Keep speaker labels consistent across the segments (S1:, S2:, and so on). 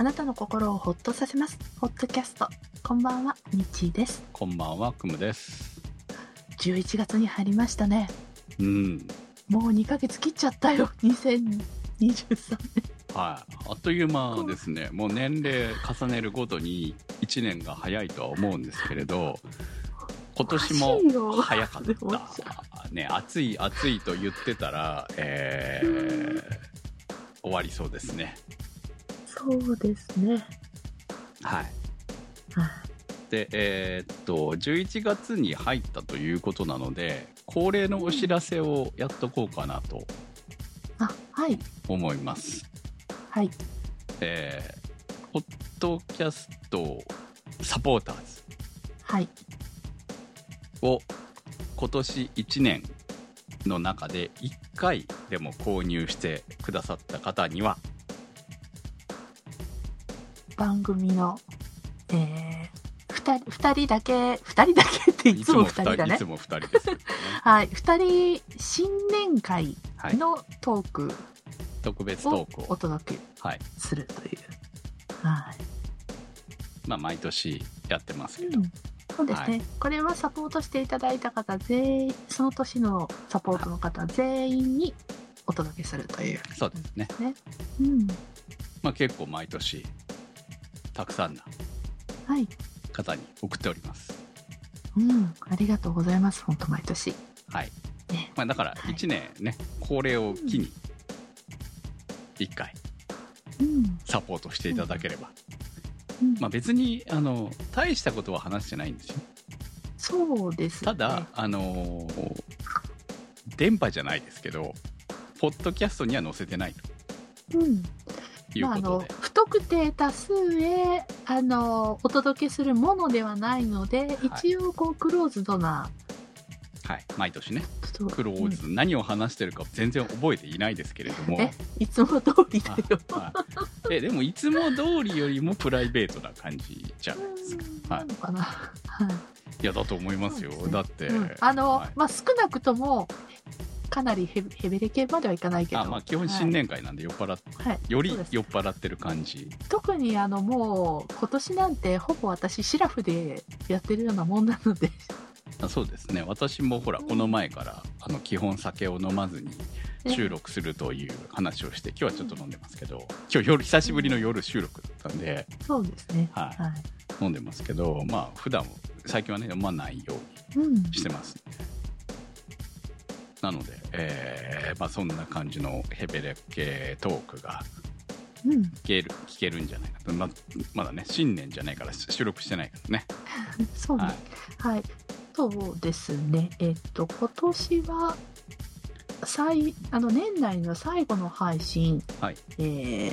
S1: あなたの心をほっとさせます。ホットキャスト。こんばんは、みちです。
S2: こんばんは、くむです。
S1: 11月に入りましたね。
S2: うん。
S1: もう2ヶ月切っちゃったよ。2023年。
S2: はい。あっという間ですね。もう年齢重ねるごとに1年が早いとは思うんですけれど、今年も早かった。ね、暑い暑いと言ってたら、えー、終わりそうですね。
S1: そうですね。
S2: はい。
S1: はい
S2: で、えーっと、11月に入ったということなので、恒例のお知らせをやっとこうかなと
S1: あ、はい。
S2: 思います。
S1: はい。
S2: えー、ポッドキャストサポーターズ
S1: はい。
S2: を今年1年の中で1回でも購入してくださった方には、
S1: 番組の、えー、二人、二人だけ、二人だけっていつも二人だね
S2: いつ。も2人ですね。
S1: はい。二人、新年会
S2: はい。
S1: のトーク
S2: 特別ト
S1: を
S2: ークを、
S1: お届け
S2: はい。
S1: するという。はい。
S2: まあ、毎年やってますけど、
S1: うん、そうですね、
S2: はい
S1: これはサポートしていただいた方全員その年のサポートの方全員にお届けするという、
S2: そうですね。
S1: うん、
S2: まあ、結構毎年、たくさんな
S1: はい、
S2: 方に送っております。
S1: うん、ありがとうございます。本当毎年。
S2: はい。
S1: ね。
S2: まあ、だから
S1: はい。
S2: 1年ね、恒例を機に、1回
S1: うん、
S2: サポートしていただければ。
S1: うん。
S2: まあ、別に、あの、大したことは話してないんですよ。
S1: そうです、ね、
S2: ただ、あのー電波じゃないですけど、ポッドキャストには載せてない
S1: うん。
S2: という
S1: まあ、あの不特定多数へあのお届けするものではないので、一応こうクローズドな
S2: はい、毎年ね、クローズ、何を話してるか全然覚えていないですけれども、
S1: え？いつも通りだよ、
S2: はい。えでも、いつも通りよりもプライベートな感じじゃないですか。
S1: うん。
S2: は
S1: ないのかな、はい。
S2: いや、だと思いますよ。
S1: ね。
S2: だって、
S1: うん。あの、
S2: はい。
S1: まあ少なくともかなりヘヘベレ系まではいかないけど。
S2: あまあ、基本新年会なんで酔っ払っ
S1: はい、はい
S2: より酔っ払ってる感じ。
S1: 特にあのもう今年なんてほぼ私シラフでやってるようなもんなので。
S2: あそうですね。私もほら、この前から、あの、基本酒を飲まずに収録するという話をして、今日はちょっと飲んでますけど、今日夜、久しぶりの夜収録だったんで、
S1: そうですね。
S2: はい。
S1: はい。
S2: 飲んでますけど、まあ、普段、最近はね、飲まないよう
S1: うん。
S2: にしてます。なので、えーまあ、そんな感じのヘベレ系トークが
S1: うん。
S2: 聞ける、聞けるんじゃないかと。ままだね、新年じゃないから、収録してないからね。
S1: そうね。
S2: はい。
S1: はい、そうですね。えっと今年は最あの年内の最後の配信、
S2: はい。
S1: え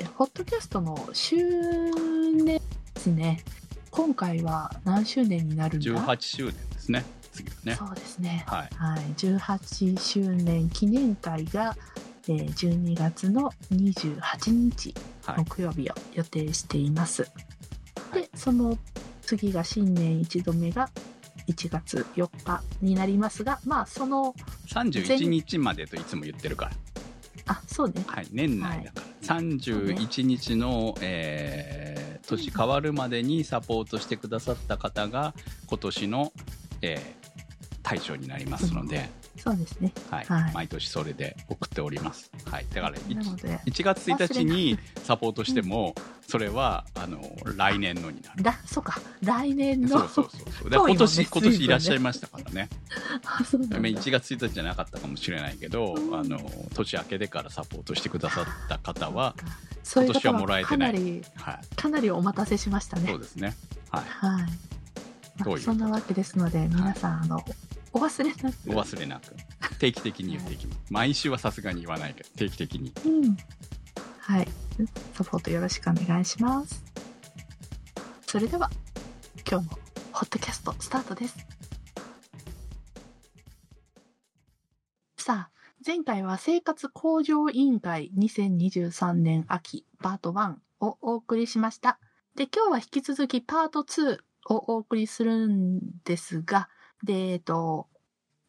S1: ー、ホットキャストの周年ですね。今回は何周年になるんだ
S2: ？18周年ですね。ね。
S1: そうですね
S2: はい。
S1: はい、18周年記念会が、えー12月の28日
S2: はい。
S1: 木曜日を予定しています。
S2: はい
S1: でその次が新年1度目が1月4日になりますがまあその
S2: 31日までといつも言ってるから。
S1: あそうね
S2: はい。年内だから。31日の、えー年変わるまでにサポートしてくださった方が、今年の、えー対象になりますので、
S1: そうですね
S2: はい。
S1: はい
S2: 毎年それで送っております。はい。だから、
S1: なので
S2: 1, 月1日にサポートしても、それは、あの、来年のになる。
S1: だそうか来年の
S2: そうそうそうそう。今年、今年いらっしゃいましたからね。
S1: あそうなんだ
S2: 1月1日じゃなかったかもしれないけど、
S1: うん
S2: あの年明けてからサポートしてくださった方は、
S1: そういう方
S2: 今年はもらえてない
S1: かなり
S2: はい、
S1: かなりお待たせしましたね
S2: そうですね。はい。
S1: はい。まあ、そんなわけですので、皆さん、あの、お忘れなく。
S2: お忘れなく、定期的に言っていきます。毎週はさすがに言わないけど、定期的に。
S1: うん。はい。サポートよろしくお願いします。それでは、今日も、ホットキャストスタートです。さあ、前回は生活向上委員会2023年秋パート1をお送りしました。で、今日は引き続きパート2をお送りするんですが、で、えっと、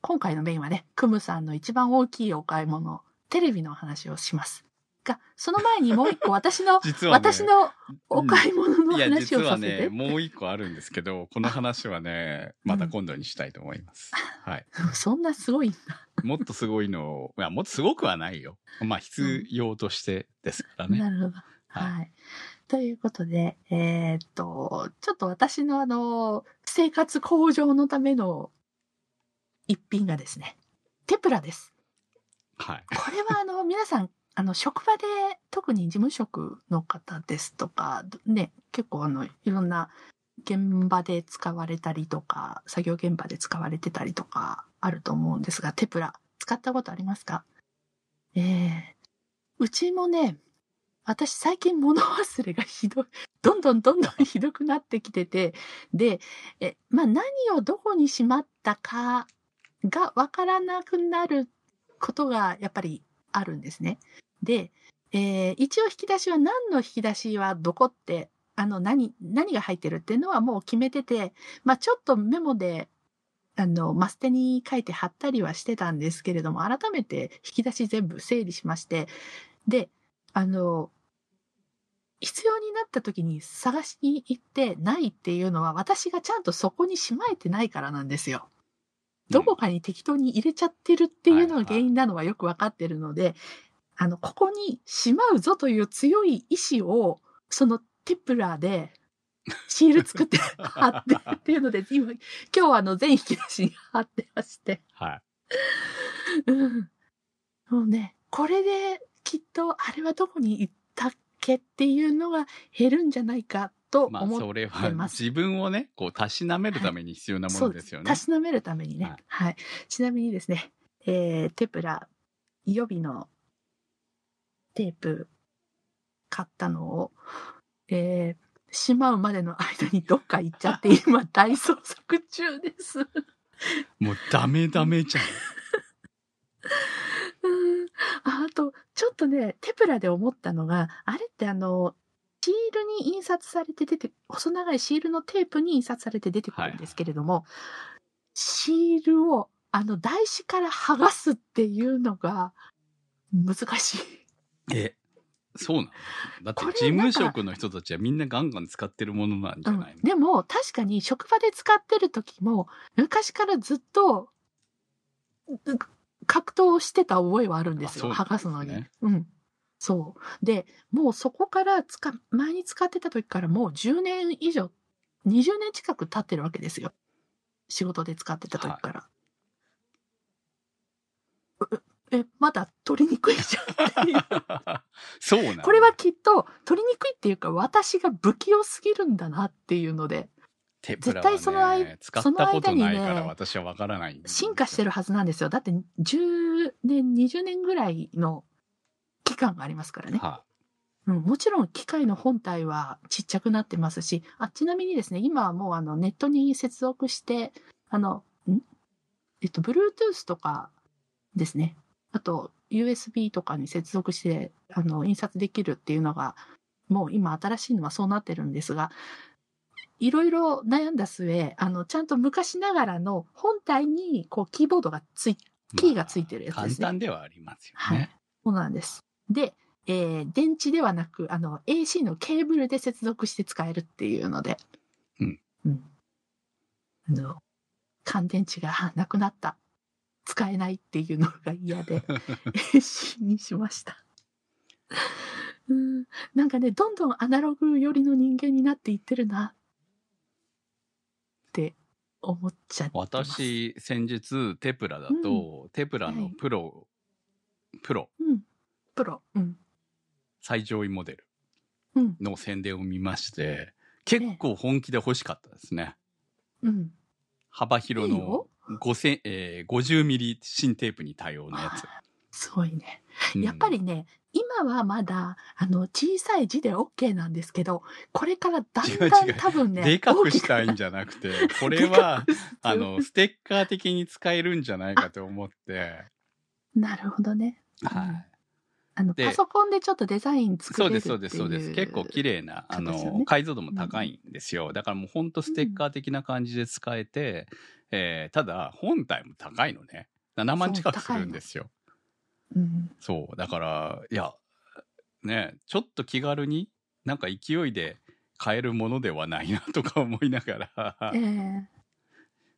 S1: 今回のメインはね、クムさんの一番大きいお買い物、テレビのお話をします。か。その前にもう一個私の、
S2: 実はね
S1: 私のお買い物の話
S2: 実は
S1: をさせて。
S2: ね、もう一個あるんですけど、この話はね、また今度にしたいと思います。はい。
S1: そんなすごいんだ。
S2: もっとすごいのを、いや、もっとすごくはないよ。まあ、必要としてですからね。
S1: なるほど。
S2: はい
S1: はい。ということで、えーっと、ちょっと私のあの、生活向上のための一品がですね、テプラです。
S2: はい。
S1: これはあの、皆さん、あの、職場で、特に事務職の方ですとか、ね、結構あの、いろんな現場で使われたりとか、作業現場で使われてたりとか、あると思うんですが、テプラ、使ったことありますか？ええうちもね、私最近物忘れがひどい、どんどんどんどんひどくなってきてて、で、え、まあ何をどこにしまったかがわからなくなることがやっぱりあるんですね。で、えー一応引き出しは何の引き出しはどこって、あの何、何が入ってるっていうのはもう決めてて、まあちょっとメモで、あの、マステに書いて貼ったりはしてたんですけれども、改めて引き出し全部整理しまして、で、あの、必要になった時に探しに行ってないっていうのは私がちゃんとそこにしまえてないからなんですよ。どこかに適当に入れちゃってるっていうのが原因なのはよくわかってるので、あの、ここにしまうぞという強い意志を、そのテプラで シール作って貼ってっていうので、今、今日はあの全引き出しに貼ってまして。
S2: はい。
S1: うん。もうね、これできっとあれはどこに行っけっていうのが減るんじゃないかと
S2: まあ、
S1: 思っ
S2: それ
S1: て
S2: は
S1: ます。
S2: 自分をね、こう、たしなめるために必要なものですよね。
S1: たしなめるためにね。
S2: は
S1: はいい。ちなみにですね、えー、テプラ予備のテープ買ったのを、えー、しまうまでの間にどっか行っちゃって、今大捜索中です。
S2: もうダメダメじゃん。
S1: うん。ああと、ちょっとね、テプラで思ったのが、あれってあの、シールに印刷されて出て、細長いシールのテープに印刷されて出てくるんですけれども、シールを、あの、台紙から剥がすっていうのが難しい。
S2: え、そうなの？だって事務職の人たちはみんなガンガン使ってるものなんじゃないの、
S1: でも、確かに職場で使ってる時も、昔からずっと、う格闘してた覚えはあるんですよ。
S2: あそう
S1: 剥がすのに。うん。そう。で、もうそこから使、前に使ってた時からもう10年以上、20年近く経ってるわけですよ。仕事で使ってた時から。ううえ、まだ取りにくいじゃんっていう。
S2: そうなの
S1: これはきっと取りにくいっていうか私が不器用すぎるんだなっていうので、
S2: テプラは、ね、
S1: 絶対その間
S2: 使ったことないから私はわからないんです
S1: 進化してるはずなんですよ。だって10年、20年ぐらいの期間がありますからね。
S2: は
S1: うん、もちろん機械の本体はちっちゃくなってますし、あ、ちなみにですね、今はもうあのネットに接続して、あの、ん？えっと、Bluetooth とかですね。あと、USB とかに接続して、あの、印刷できるっていうのが、もう今新しいのはそうなってるんですが、いろいろ悩んだ末、あの、ちゃんと昔ながらの本体に、こう、キーボードがつい、キーがついてるやつ
S2: 簡
S1: ですね。
S2: 単ではありますよ
S1: はい
S2: ね。。
S1: そうなんです。で、えー電池ではなく、あの、AC のケーブルで接続して使えるっていうので、
S2: うん。
S1: うん。あの、乾電池がなくなった。使えないっていうのが嫌で、AC にしました。うん。なんかね、どんどんアナログ寄りの人間になっていってるな、思っちゃってます。
S2: 私、先日、テプラだと、テプラのプロ、プロ、
S1: うん。プロ。うん。
S2: 最上位モデル
S1: うん。
S2: の宣伝を見まして、結構本気で欲しかったですね。
S1: うん。
S2: 幅広の
S1: いいよ
S2: 5000、えー、50ミリ新テープに対応のや
S1: すごいね。
S2: つ。うん
S1: やっぱりね、今はまだ、あの、小さい字で OK なんですけど、これからだんだん多分ね、
S2: でかくしたいん
S1: ゃ
S2: じゃなくて、これは、あの、ステッカー的に使えるんじゃないかと思って、
S1: なるほどね。
S2: はい。
S1: あの、
S2: で
S1: パソコンでちょっとデザイン作
S2: そうです、
S1: れるっていう。
S2: そうです、そうです。結構綺麗な、あの、解像度も高いんですよ。だからもうほんとステッカー的な感じで使えて、えーただ、本体も高いのね。7万近くするんですよ。
S1: うん。
S2: そう。だから、いや、ね、ちょっと気軽に、なんか勢いで買えるものではないなとか思いながら、
S1: ええ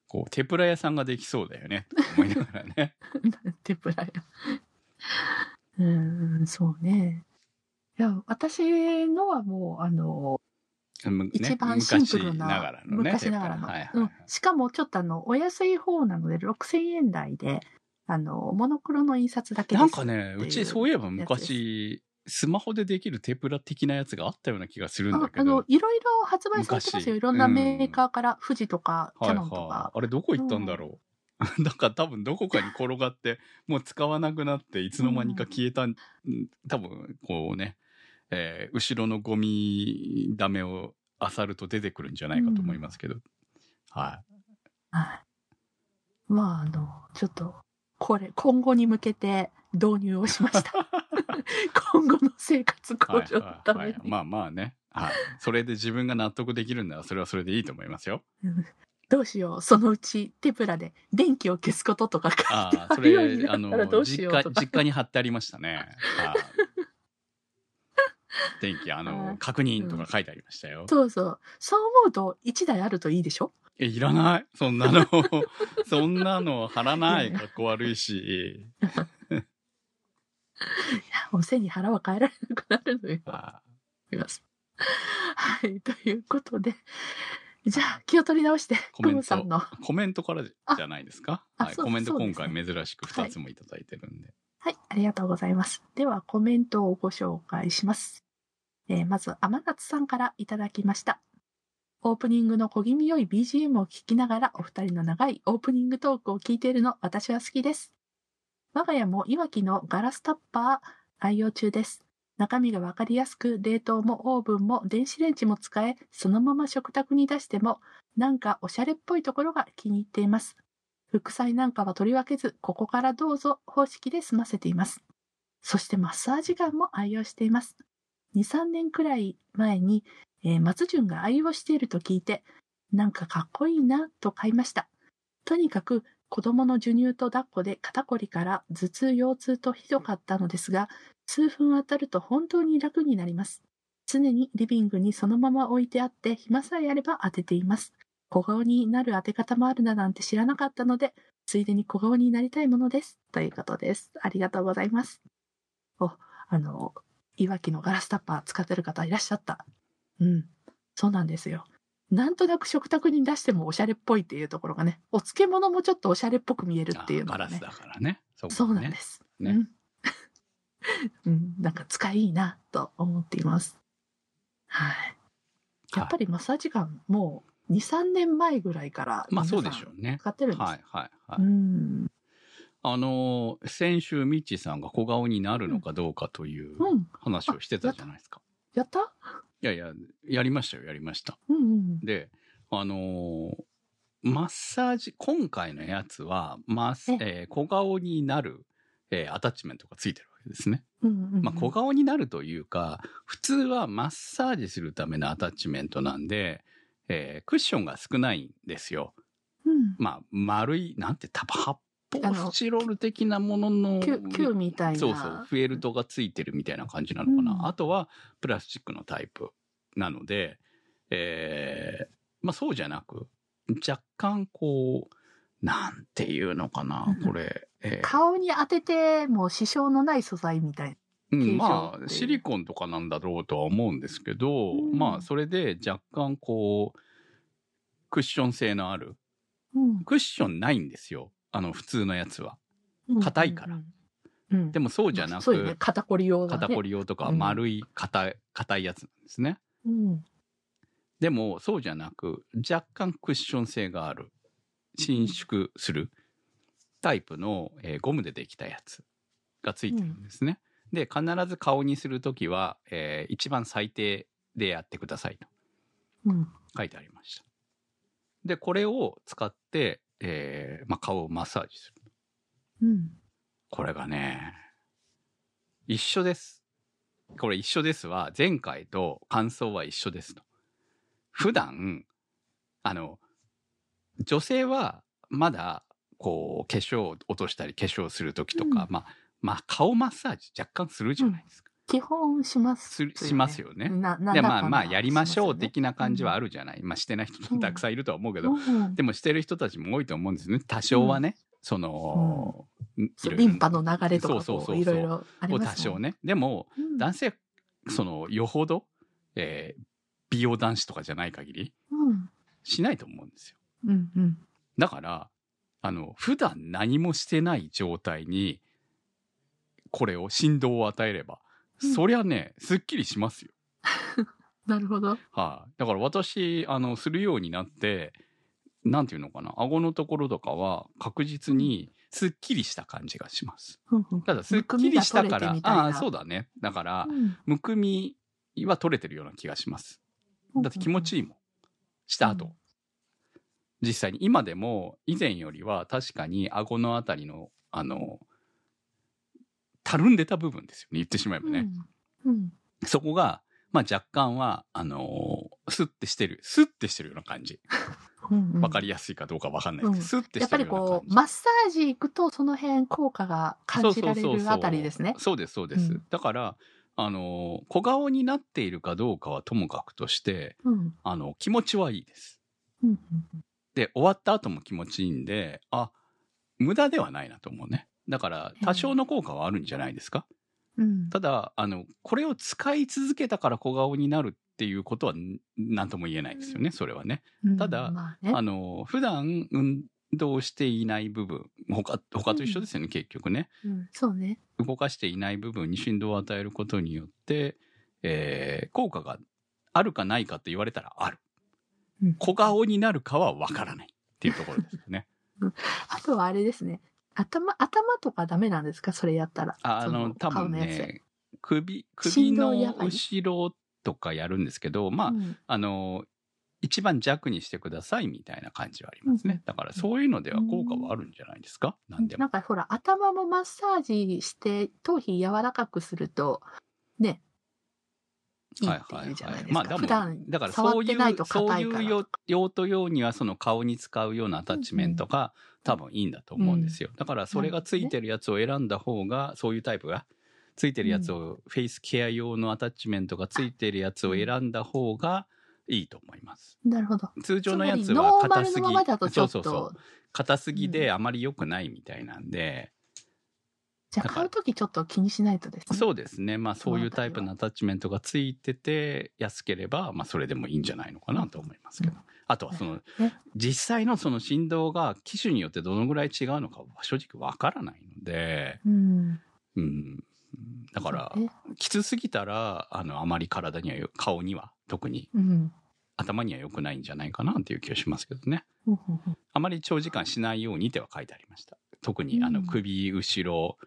S2: こう、手ぷら屋さんができそうだよね、と思いながらね。
S1: 手ぶらや。うーん、そうね。いや、私のはもう、あの、
S2: むね
S1: 一番シンプルな、
S2: 昔ながらのね。
S1: 昔ながらの、
S2: はいはいはい
S1: うん。しかもちょっとあの、お安い方なので、6000円台で、あの、モノクロの印刷だけです。
S2: なんかね、
S1: う
S2: うちそういえば昔、スマホでできるテープラ的なやつがあったような気がするんだけど
S1: ああの、。いろいろ発売されてますよ。
S2: 昔
S1: いろんなメーカーから、富士とか、キ
S2: はい
S1: ャノンとか。
S2: はい。あれどこ行ったんだろう。だから多分どこかに転がって、もう使わなくなって、いつの間にか消えた、ん多分こうね、えー後ろのゴミダメを漁ると出てくるんじゃないかと思いますけど。はい。
S1: はい。まあ、あの、ちょっと、これ、今後に向けて導入をしました。今後の生活向
S2: はい
S1: 上のために。
S2: はいはいまあまあね。はい。それで自分が納得できるんなら、それはそれでいいと思いますよ。
S1: うんどうしよう。そのうち、テプラで電気を消すこととか書いて
S2: ああ、
S1: あ
S2: そ
S1: るように
S2: れ、あの
S1: なったらどう、し
S2: 実家、
S1: ようとか。
S2: 実家に貼ってありましたね。はい。電気、あ
S1: は
S2: の、
S1: い
S2: 確認とか書いてありましたよ。
S1: そうそう。そう思うと、1台あるといいでしょ？
S2: え、いらない。そんなの、そんなの貼らない。かっこ悪いし。
S1: いや、もう背に腹は変えられなくなるのよ。
S2: あ
S1: います。はい、ということで、じゃあ気を取り直して、
S2: コメント
S1: さんの。
S2: コメントからじゃないですか？はい。コメント今回珍しく2つもいただいてるんで。
S1: はい、ありがとうございます。ではコメントをご紹介します。えーまず、天夏さんからいただきました。オープニングの小気味良い BGM を聞きながらお二人の長いオープニングトークを聞いているの私は好きです。我が家もいわきのガラスタッパー愛用中です。中身がわかりやすく、冷凍もオーブンも電子レンジも使え、そのまま食卓に出しても、なんかおしゃれっぽいところが気に入っています。副菜なんかは取り分けず、ここからどうぞ方式で済ませています。そしてマッサージガンも愛用しています。2、3年くらい前に、えー松潤が愛用していると聞いて、なんかかっこいいなと買いました。とにかく子供の授乳と抱っこで肩こりから頭痛腰痛とひどかったのですが、数分当たると本当に楽になります。常にリビングにそのまま置いてあって暇さえあれば当てています。小顔になる当て方もあるだなんて知らなかったので、ついでに小顔になりたいものです。ということです。ありがとうございます。お、あの、いわきのガラスタッパー使ってる方いらっしゃった。うん。そうなんですよ。なんとなく食卓に出してもおしゃれっぽいっていうところがね、お漬物もちょっとおしゃれっぽく見えるっていうのがね
S2: ガラス。だからね。そう
S1: そうなん
S2: ね
S1: です。
S2: ね
S1: うん。うん、なんか使いいいなと思っています。はい。やっぱりマッサージガンもう2、3年前ぐらいから
S2: まあそうでしょうね。
S1: 使ってるんです。
S2: はいはいはい。
S1: うん。
S2: あのー、先週ミッチーさんが小顔になるのかどうかという
S1: うん。
S2: 話をしてたじゃないですか。
S1: やった？
S2: いやいや、やりましたよ、やりました。
S1: うんうん。
S2: で、あのーマッサージ、今回のやつは、マッえー小顔になる、えーアタッチメントがついてるわけですね。
S1: うんうんうん
S2: まあ、小顔になるというか、普通はマッサージするためのアタッチメントなんで、えークッションが少ないんですよ。
S1: うん。
S2: まあ、丸い、なんて、多分発
S1: あの
S2: 泡スチロール的なものの、
S1: キュキューみたいな。
S2: そうそう、フェルトがついてるみたいな感じなのかな。
S1: うん
S2: あとは、プラスチックのタイプなので、えーまあそうじゃなく、若干こう、なんていうのかな、これ。えー
S1: 顔に当てても支障のない素材みたい。
S2: うん、まあ、シリコンとかなんだろうとは思うんですけど、
S1: うん
S2: まあ、それで若干こう、クッション性のある。
S1: うん
S2: クッションないんですよ。あの、普通のやつは。硬いから。
S1: うん。
S2: でもそうじゃな
S1: そうよね。
S2: く、
S1: 肩こり用がね。
S2: 肩こり用とか
S1: うん
S2: 丸い硬い、硬いやつなんですね。
S1: うん。
S2: でも、そうじゃなく、若干クッション性がある。伸縮するタイプの、えーゴムでできたやつがついてるんですね。で、必ず顔にするときは、えー一番最低でやってくださいと
S1: うん。
S2: 書いてありました。で、これを使って、えーまあ、顔をマッサージする。
S1: うん。
S2: これがね、一緒です。これ一緒ですは、前回と感想は一緒ですと。普段、あの、女性はまだ、こう、化粧を落としたり化粧するときとか、
S1: うん
S2: まあ、まあ、顔マッサージ若干するじゃないですか。
S1: 基本しますね、
S2: しますよね。
S1: ななん
S2: でまあまあやりましょう的な感じはあるじゃない、まあしてない人もたくさんいるとは思うけど、
S1: うん。
S2: でもしてる人たちも多いと思うんですよね。多少はね、その、
S1: リンパの流れとか
S2: そう
S1: いろいろあり
S2: を
S1: ますもん
S2: 多少ね。でも
S1: うん。
S2: 男性そのよほど、えー美容男子とかじゃない限り
S1: うん。
S2: しないと思うんですよ。
S1: うんうん。
S2: だからあの普段何もしてない状態にこれを振動を与えれば、
S1: うん
S2: そりゃねすっきりしますよ。
S1: なるほど。
S2: はい、だから私あのするようになってなんていうのかな顎のところとかは確実にすっきりした感じがします。
S1: うんうん。
S2: ただすっきりしたからああそうだね。だから
S1: うん。
S2: むくみは取れてるような気がします。だって気持ちいいもん。した後、
S1: うん。
S2: 実際に。今でも以前よりは確かに顎のあたりのあのたるんでた部分ですよね。言ってしまえばね、
S1: うん。うん。
S2: そこが、まあ、若干はあのスッてしてる。スッてしてるような感じ。
S1: うんうん。
S2: わかりやすいかどうかわかんないですけど、
S1: うん。
S2: スッて
S1: やっぱり
S2: してるような感じ。
S1: こう、マッサージ行くとその辺効果が感じられるあたりですね。
S2: そうですそうです、
S1: うん。
S2: だからあの小顔になっているかどうかはともかくとして
S1: うん。
S2: あの気持ちはいいです。
S1: うん。
S2: で終わった後も気持ちいいんであ無駄ではないなと思うねだから多少の効果はあるんじゃないですか、
S1: うん。
S2: ただあのこれを使い続けたから小顔になるっていうことはん何とも言えないですよねそれはね。
S1: うん
S2: ただ
S1: まあね。
S2: あの普段運動していない部分他他と一緒ですよね、結局ね。
S1: うんそうね。
S2: 動かしていない部分に振動を与えることによって、えー効果があるかないかって言われたらある。
S1: うん。
S2: 小顔になるかはわからないっていうところですよね。
S1: あとはあれですね。頭、頭とかダメなんですか？それやったら。
S2: あの多分ね首首の後ろとかやるんですけどまあ、
S1: うん。
S2: あの一番弱にしてくださいみたいな感じはありますね、
S1: うん。
S2: だからそういうのでは効果はあるんじゃないですか、何でも。
S1: なんかほら、頭もマッサージして頭皮柔らかくすると、ね、いいっていうじゃないですか。
S2: まあでも
S1: 普段
S2: だから
S1: 触
S2: そういうそう
S1: 硬い
S2: う用用途用にはその顔に使うようなアタッチメントが多分いいんだと思うんですよ、だからそれがついてるやつを選んだ方がそういうタイプがついてるやつを、フェイスケア用のアタッチメントがついてるやつを選んだ方がいいと思います。
S1: なるほど。
S2: 通常のやつは硬すぎそうそうそう。
S1: と、
S2: 硬すぎであまり良くないみたいなんで、
S1: じゃあ買うときちょっと気にしないとですね。
S2: そうですね。まあそういうタイプのアタッチメントがついてて安ければまあそれでもいいんじゃないのかなと思いますけど、
S1: うん。
S2: あとはその
S1: ね。
S2: 実際のその振動が機種によってどのぐらい違うのかは正直わからないので、
S1: うん。
S2: うん、だからきつすぎたらあのあまり体にはよ顔には特に
S1: うん。
S2: 頭には良くないんじゃないかなっていう気がしますけどね。あまり長時間しないようにっては書いてありました。特にあの
S1: うん。
S2: 首後ろ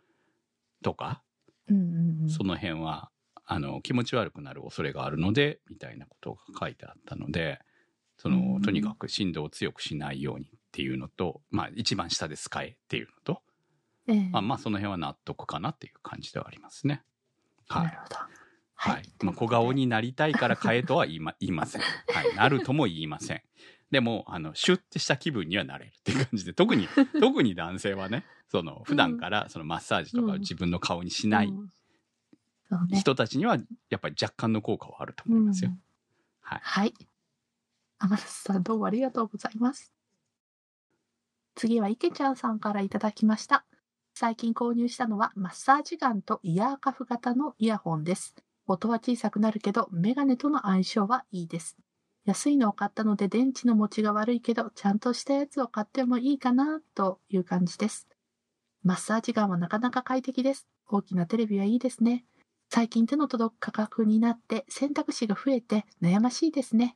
S2: とか、
S1: うんうんうん
S2: その辺はあの気持ち悪くなる恐れがあるのでみたいなことが書いてあったのでその、
S1: うん
S2: とにかく振動を強くしないようにっていうのと、まあ、一番下で使えっていうのと、
S1: ええ
S2: まあ、まあその辺は納得かなっていう感じではありますね。は
S1: ないる。ほど。
S2: はい。まあ、小顔になりたいから変えとは言いま言いません。はい。なるとも言いません。でも、あの、シュッてした気分にはなれるっていう感じで、特に、特に男性はね、その、普段からそのマッサージとかを自分の顔にしない。人たちにはやっぱり若干の効果はあると思いますよ。
S1: うん
S2: はい。
S1: はい。天達さんどうもありがとうございます。次は池ちゃんさんからいただきました。最近購入したのはマッサージガンとイヤーカフ型のイヤホンです。音は小さくなるけどメガネとの相性はいいです。安いのを買ったので電池の持ちが悪いけどちゃんとしたやつを買ってもいいかなという感じです。マッサージガンはなかなか快適です。大きなテレビはいいですね。最近手の届く価格になって選択肢が増えて悩ましいですね。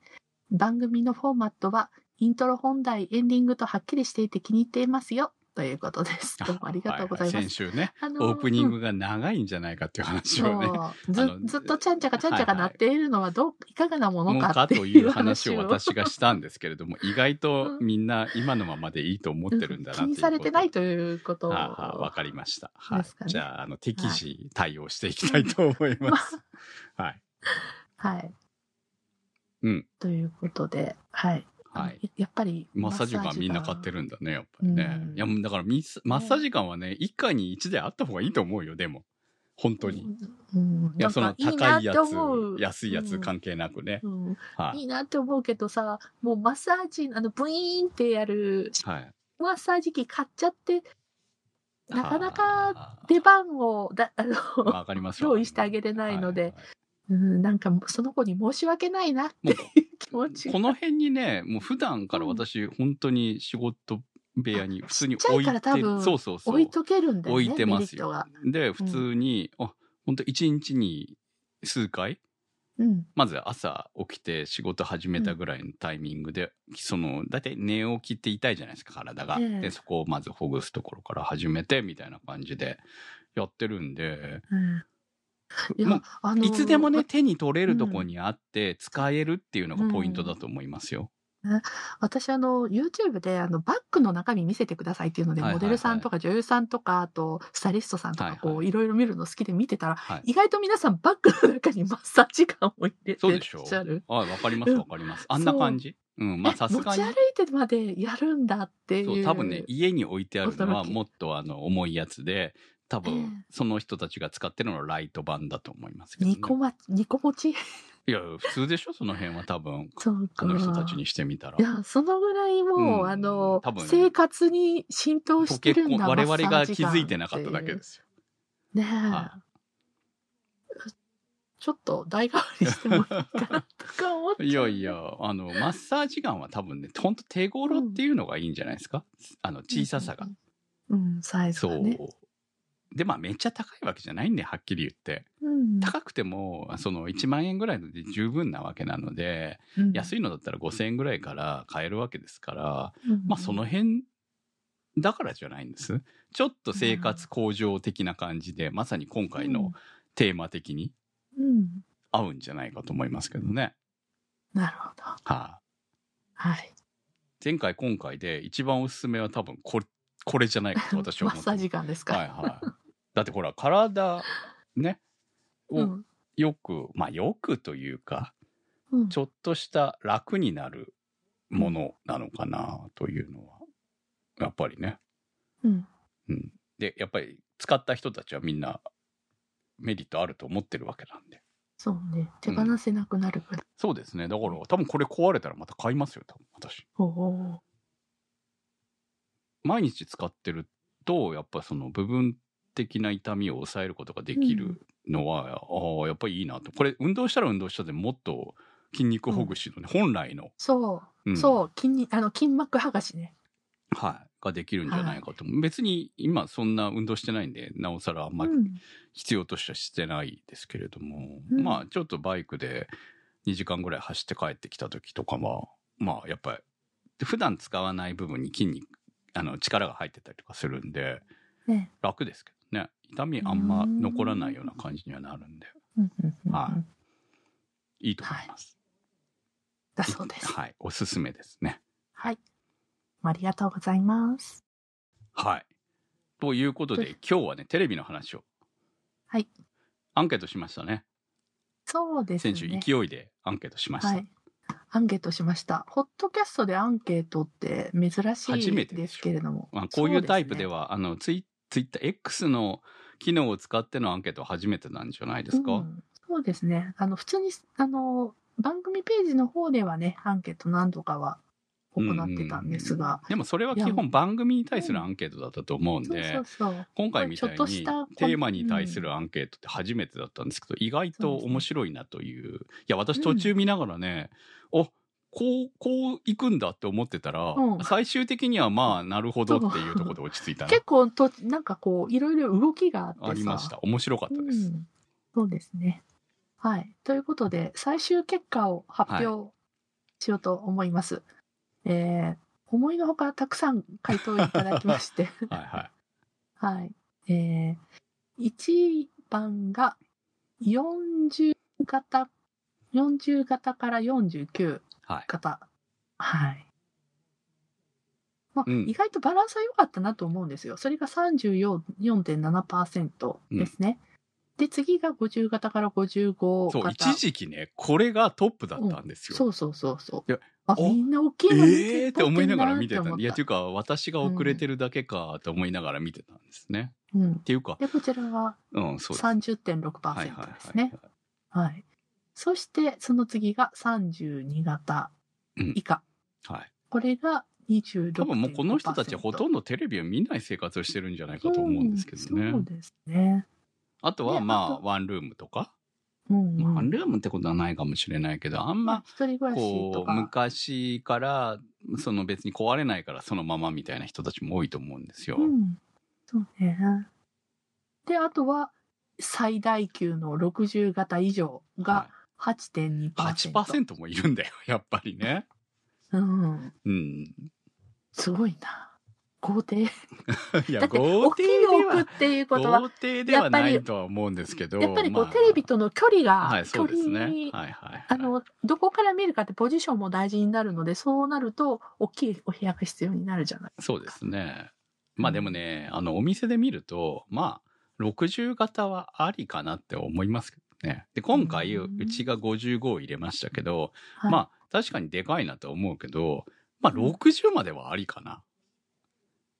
S1: 番組のフォーマットはイントロ本題、エンディングとはっきりしていて気に入っていますよ。ということです。どうもありがとうございます。
S2: はは先週ね、
S1: あの
S2: オープニングが長いんじゃないかっていう話をね、
S1: ずずっとちゃんちゃかちゃんちゃかなっているのはどう、いかがなものかっていう
S2: かという
S1: 話を
S2: 私がしたんですけれども、意外とみんな今のままでいいと思ってるんだなっていうこと
S1: 気にされてないということを。
S2: はあはあわかりました。はい。
S1: ね
S2: じゃあ、あの、適時対応していきたいと思います。はい。
S1: はい。
S2: うん。
S1: ということで、はい。
S2: はい。
S1: やっぱり。
S2: マッサージガンみんな買って
S1: る。
S2: るんだね、やっぱりね。
S1: うん
S2: いや、もうだからミス、マッサージガンはね、一家に一台あった方がいいと思うよ、でも。本当に。
S1: うん、
S2: いや、その高
S1: いって思
S2: つ、
S1: う。
S2: 安いやつ
S1: うん
S2: 関係なくね。
S1: うん、
S2: はい
S1: いなって思うけどさ、もうマッサージ、あの、ブイーンってやる
S2: い。はい。
S1: マッサージ機買っちゃって、なかなか
S2: は
S1: 出番をだ、あの、用意してあげれないので、
S2: はい
S1: うん、なんかその子に申し訳ないなって
S2: も
S1: いう気持ちが。
S2: この辺にね、もう普段から私、本当に仕事部屋に普通に置いてそうそうそう。
S1: 置いとけるんだよね。
S2: 置いてますよ。で、普通に、あ、本当一日に数回
S1: うん。
S2: まず朝起きて仕事始めたぐらいのタイミングで、その、だいたい寝起きって痛いじゃないですか、体が。
S1: ええ
S2: で、そこをまずほぐすところから始めて、みたいな感じでやってるんで、
S1: うんいや、あの
S2: いつでもね、手に取れるとこにあって、使えるっていうのがポイントだと思いますよ。
S1: 私あの YouTube であのバッグの中身見せてくださいっていうので、モデルさんとか女優さんとかあとスタイリストさんとかこう、
S2: はい
S1: ろいろ見るの好きで見てたら、
S2: はい
S1: 意外と皆さんバッグの中にマッサージガンを入れてらっ
S2: そうでし
S1: ゃる。
S2: あ、わかりますわかります。あんな感じ？うん、まあ
S1: え
S2: さすがに
S1: 持ち歩。いてまでやるんだっていう。
S2: そう、多分ね、家に置いてあるのはもっとあの、重いやつで、多
S1: ええ
S2: 分、その人たちが使ってるのはライト版だと思いますけど、ね。
S1: 二個ま、二個持ち？
S2: いや、普通でしょ？その辺は多分、
S1: そうか。
S2: この人たちにしてみたら
S1: い。や、そのぐらいもう、
S2: うん
S1: あの
S2: 多分、
S1: 生活に浸透してるんだ
S2: 我々が気づいてなかっただけですよ。
S1: ねえ、
S2: は
S1: ちょっと代替わりしてもいいかなとか思っちゃう。
S2: いやいや、あの、マッサージガンは多分ね、ほんと手頃っていうのがいいんじゃないですか、あの、小ささが。
S1: うん。うん、サイズ
S2: そう
S1: がね。。
S2: で、まあ、めっちゃ高いわけじゃないんで、はっきり言って。
S1: うん。
S2: 高くても、その1万円ぐらいので十分なわけなので、
S1: うん
S2: 安いのだったら5000円ぐらいから買えるわけですから、
S1: うん
S2: まあその辺だからじゃないんです。ちょっと生活向上的な感じで、まさに今回のテーマ的に
S1: うん。
S2: 合うんじゃないかと思いますけどね。
S1: なるほど。
S2: はい、
S1: はい。
S2: 前回今回で一番おすすめは多分これ、これじゃないかと私は思って
S1: マッサージガンですか。
S2: はいはい。だってほら、体、ね、を
S1: うん。
S2: よく、まあよくというか、
S1: うん
S2: ちょっとした楽になるものなのかなというのは、やっぱりね。
S1: うん。
S2: うん。で、やっぱり使った人たちはみんなメリットあると思ってるわけなんで。
S1: そうね。手放せなくなるぐらい。
S2: そうですね。だから多分これ壊れたらまた買いますよ、多分私。
S1: おお
S2: 毎日使ってると、やっぱその部分的な痛みを抑えることができるのは、ああ、やっぱりいいなと。これ運動したら運動したでもっと筋肉ほぐしのね、本来の、
S1: そうう。
S2: ん
S1: そう。筋に、あの、筋膜剥がしね。
S2: はい、ができるんじゃないかと。別に今そんな運動してないんで、なおさらあんまり
S1: うん。
S2: 必要としてはしてないですけれども、
S1: うん
S2: まあちょっとバイクで2時間ぐらい走って帰ってきた時とかはまあやっぱり普段使わない部分に筋肉あの力が入ってたりとかするんで
S1: ね。
S2: 楽ですけどね痛みあんま残らないような感じにはなるんではいいいと思います。
S1: だそうです。
S2: はい、おすすめですね。
S1: はい。ありがとうございます。
S2: はい。ということで今日はねテレビの話を
S1: はい。
S2: アンケートしましたね。
S1: そうですね。
S2: 先週勢いでアンケートしました。
S1: はい。アンケートしました。ホットキャストでアンケートって珍し
S2: 初め
S1: いですけれども。
S2: まあ、こういうタイプで
S1: は
S2: は、あのツイツイッター X の機能を使ってのアンケートは初めてなんじゃないですか、
S1: うんそうですね。あの、普通に、あの、番組ページの方ではね、アンケート何度かは行ってたんですが、
S2: でもそれは基本番組に対するアンケートだったと思うんで。今回みたいにテーマに対するアンケートって初めてだったんですけど、意外と面白いなという。いや、私途中見ながらね、おこう、こう行くんだって思ってたら、
S1: うん
S2: 最終的にはまあ、なるほどっていうところで落ち着いたな
S1: 結構と、なんかこう、いろいろ動きがあってさ。
S2: ありました。面白かったです。
S1: うん、そうですね。はい。ということで、最終結果を発表しようと思います。えー、思いのほかたくさん回答いただきまして。
S2: はいはい。
S1: はい。えー、1番が40型、40型から49
S2: はい。
S1: 型。はい。まあ、
S2: うん
S1: 意外とバランスは良かったなと思うんですよ。それが34.7%ですね。で、次が50型から55型。
S2: そう、一時期ね、これがトップだったんですよ。
S1: そうそうそうそう。あ、
S2: お
S1: みんな大きいの見て
S2: ええーって思いながら見てた
S1: んなって思った
S2: いや、というか、私が遅れてるだけかと思いながら見てたんですね。
S1: うん
S2: っ。ていうか、
S1: で、こちらが
S2: うん、そうです。
S1: 30.6%ですね。はい。そして、その次が32型以下。
S2: はい。
S1: これが26.5%。
S2: 多分もうこの人たちほとんどテレビを見ない生活をしてるんじゃないかと思うんですけどね。
S1: うんそうですね。
S2: あとはまあ、ワンルームとか、
S1: うん、うん。
S2: ルームってことはないかもしれないけど、あんま、
S1: 一人暮らしと
S2: こう、
S1: か。
S2: 昔から、その別に壊れないからそのままみたいな人たちも多いと思うんですよ。
S1: うん。そうね。で、あとは、最大級の60型以上
S2: は
S1: が
S2: い
S1: 8.2%。
S2: 8%もいるんだよ、やっぱりね。
S1: うん。
S2: うん。
S1: すごいな。豪邸。
S2: いや、
S1: だって、
S2: 豪
S1: 大きいっていうことは、
S2: 豪邸ではないとは思うんですけど。
S1: やっぱりこう、
S2: まあ
S1: テレビとの距離が、
S2: はい。
S1: 距離に
S2: はいはい。
S1: あの、どこから見るかってポジションも大事になるので、そうなると、大きいお部屋が必要になるじゃない。
S2: そうですね。まあでもね、あの、お店で見ると、まあ、60型はありかなって思いますけどね。で、今回、
S1: う
S2: うんちが55を入れましたけど、
S1: はい、
S2: まあ、確かにでかいなと思うけど、まあ、60まではありかな。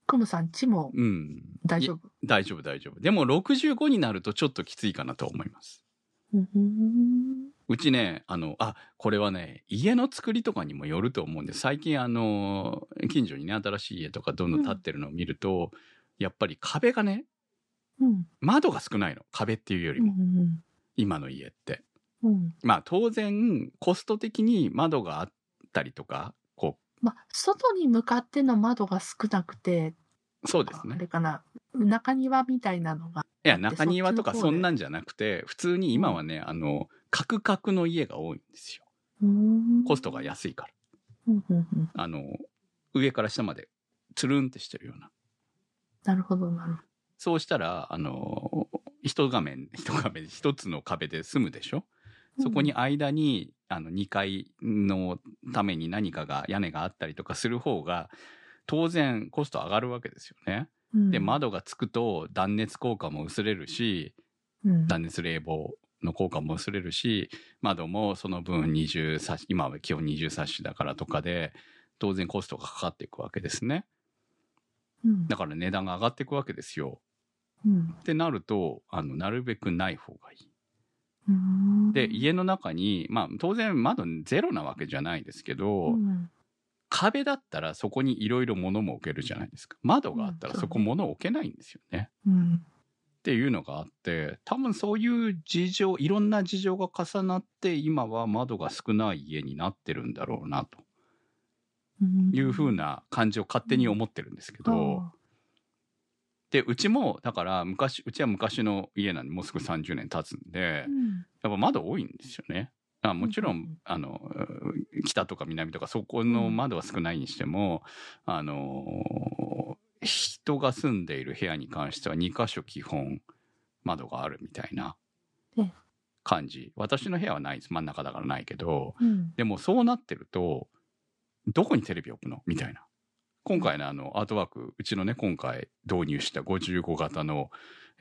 S1: クムさんちも
S2: うん。
S1: 大丈夫？
S2: 大丈夫、大丈夫。でも、65になるとちょっときついかなと思います。
S1: うんうん
S2: うちね、あの、あ、これはね、家の作りとかにもよると思うんで、最近あの、近所にね、新しい家とかどんどん建ってるのを見ると、やっぱり壁がね、
S1: うん
S2: 窓が少ないの。壁っていうより
S1: うん
S2: も、今の家って。
S1: うんうん
S2: まあ当然、コスト的に窓があったりとか、こ
S1: まあ、外に向かっての窓が少なくて、
S2: う、そうです
S1: あ
S2: ね。
S1: れかな、中庭みたいなのが。
S2: いや、中庭とか
S1: そ
S2: んなんじゃなくて、普通に今はね、あの、カクカクの家が多いんですよ。コストが安いから。あの、上から下まで、つるんってしてるような。
S1: なるほど、なるほ
S2: そうしたら、あの、一画面、一画面、一つの壁で済むでしょ？
S1: ど。
S2: そこに間に、あの、2階のために何かが、屋根があったりとかする方が、当然コスト上がるわけですよね。
S1: うん、
S2: で、窓がつくと断熱効果も薄れるし、
S1: うん、
S2: 断熱冷房の効果も薄れるし、窓もその分二重サッシ、今は基本二重サッシだからとかで、当然コストがかかっていくわけですね。
S1: うん
S2: だから値段が上がっていくわけですよ。
S1: うん
S2: ってなると、あの、なるべくない方がいい。
S1: うん。
S2: で、家の中に、まあ当然窓ゼロなわけじゃないですけど、
S1: うん。
S2: 壁だったらそこにいろいろ物も置けるじゃないですか。窓があったら
S1: うん
S2: そこ物置けないんですよね。
S1: うん。
S2: っていうのがあって、多分そういう事情、いろんな事情が重なって、今は窓が少ない家になってるんだろうな、と
S1: うん。
S2: いうふうな感じを勝手に思ってるんですけど、
S1: あ
S2: で、うちも、だから昔、うちは昔の家なんで、もうすぐ30年経つんで
S1: ー、うん
S2: やっぱ窓多いんですよね。あもちろ
S1: うん
S2: あの、北とか南とかそこの窓は少ないにしても、あの、人が住んでいる部屋に関しては2箇所基本窓があるみたいな
S1: ええ
S2: 感じ。私の部屋はないです。真ん中だからないけど、
S1: うん
S2: でもそうなってると、どこにテレビ置くの？みたいな。今回のあのアートワーク、うちのね、今回導入した55型の、